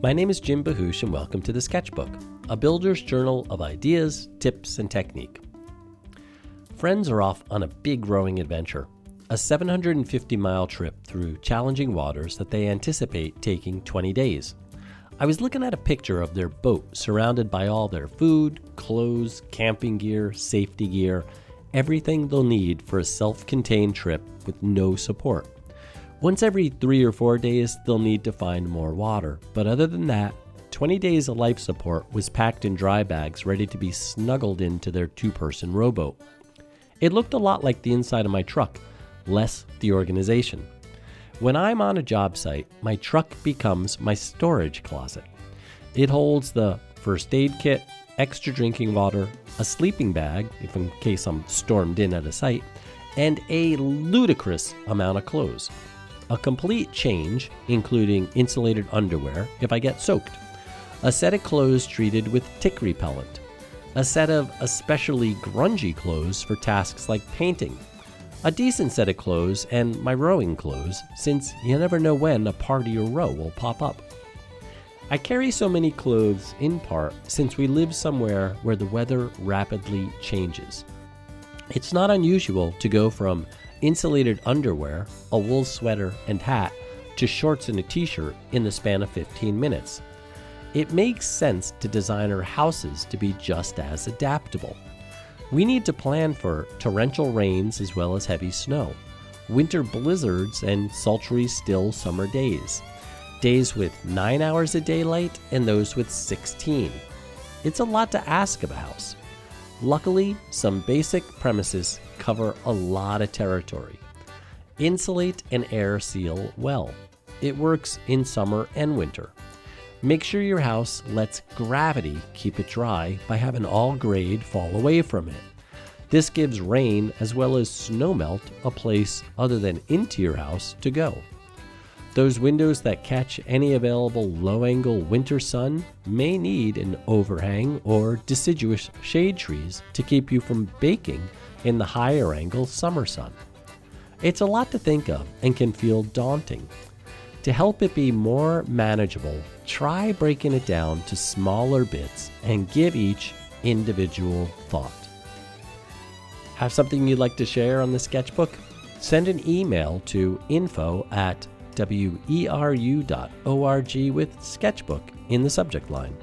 My name is Jim Bahoosh, and welcome to the Sketchbook, a builder's journal of ideas, tips, and technique. Friends are off on a big rowing adventure, a 750 mile trip through challenging waters that they anticipate taking 20 days. I was looking at a picture of their boat surrounded by all their food, clothes, camping gear, safety gear, everything they'll need for a self contained trip with no support. Once every three or four days, they'll need to find more water, but other than that, 20 days of life support was packed in dry bags ready to be snuggled into their two person rowboat. It looked a lot like the inside of my truck, less the organization. When I'm on a job site, my truck becomes my storage closet. It holds the first aid kit, extra drinking water, a sleeping bag, if in case I'm stormed in at a site, and a ludicrous amount of clothes. A complete change, including insulated underwear if I get soaked, a set of clothes treated with tick repellent, a set of especially grungy clothes for tasks like painting, a decent set of clothes, and my rowing clothes, since you never know when a party or row will pop up. I carry so many clothes in part since we live somewhere where the weather rapidly changes. It's not unusual to go from insulated underwear, a wool sweater, and hat to shorts and a t shirt in the span of 15 minutes. It makes sense to design our houses to be just as adaptable. We need to plan for torrential rains as well as heavy snow, winter blizzards, and sultry, still summer days, days with 9 hours of daylight and those with 16. It's a lot to ask of a house. Luckily, some basic premises cover a lot of territory. Insulate and air seal well. It works in summer and winter. Make sure your house lets gravity keep it dry by having all grade fall away from it. This gives rain as well as snowmelt a place other than into your house to go. Those windows that catch any available low angle winter sun may need an overhang or deciduous shade trees to keep you from baking in the higher angle summer sun. It's a lot to think of and can feel daunting. To help it be more manageable, try breaking it down to smaller bits and give each individual thought. Have something you'd like to share on the sketchbook? Send an email to info at weru.org with sketchbook in the subject line.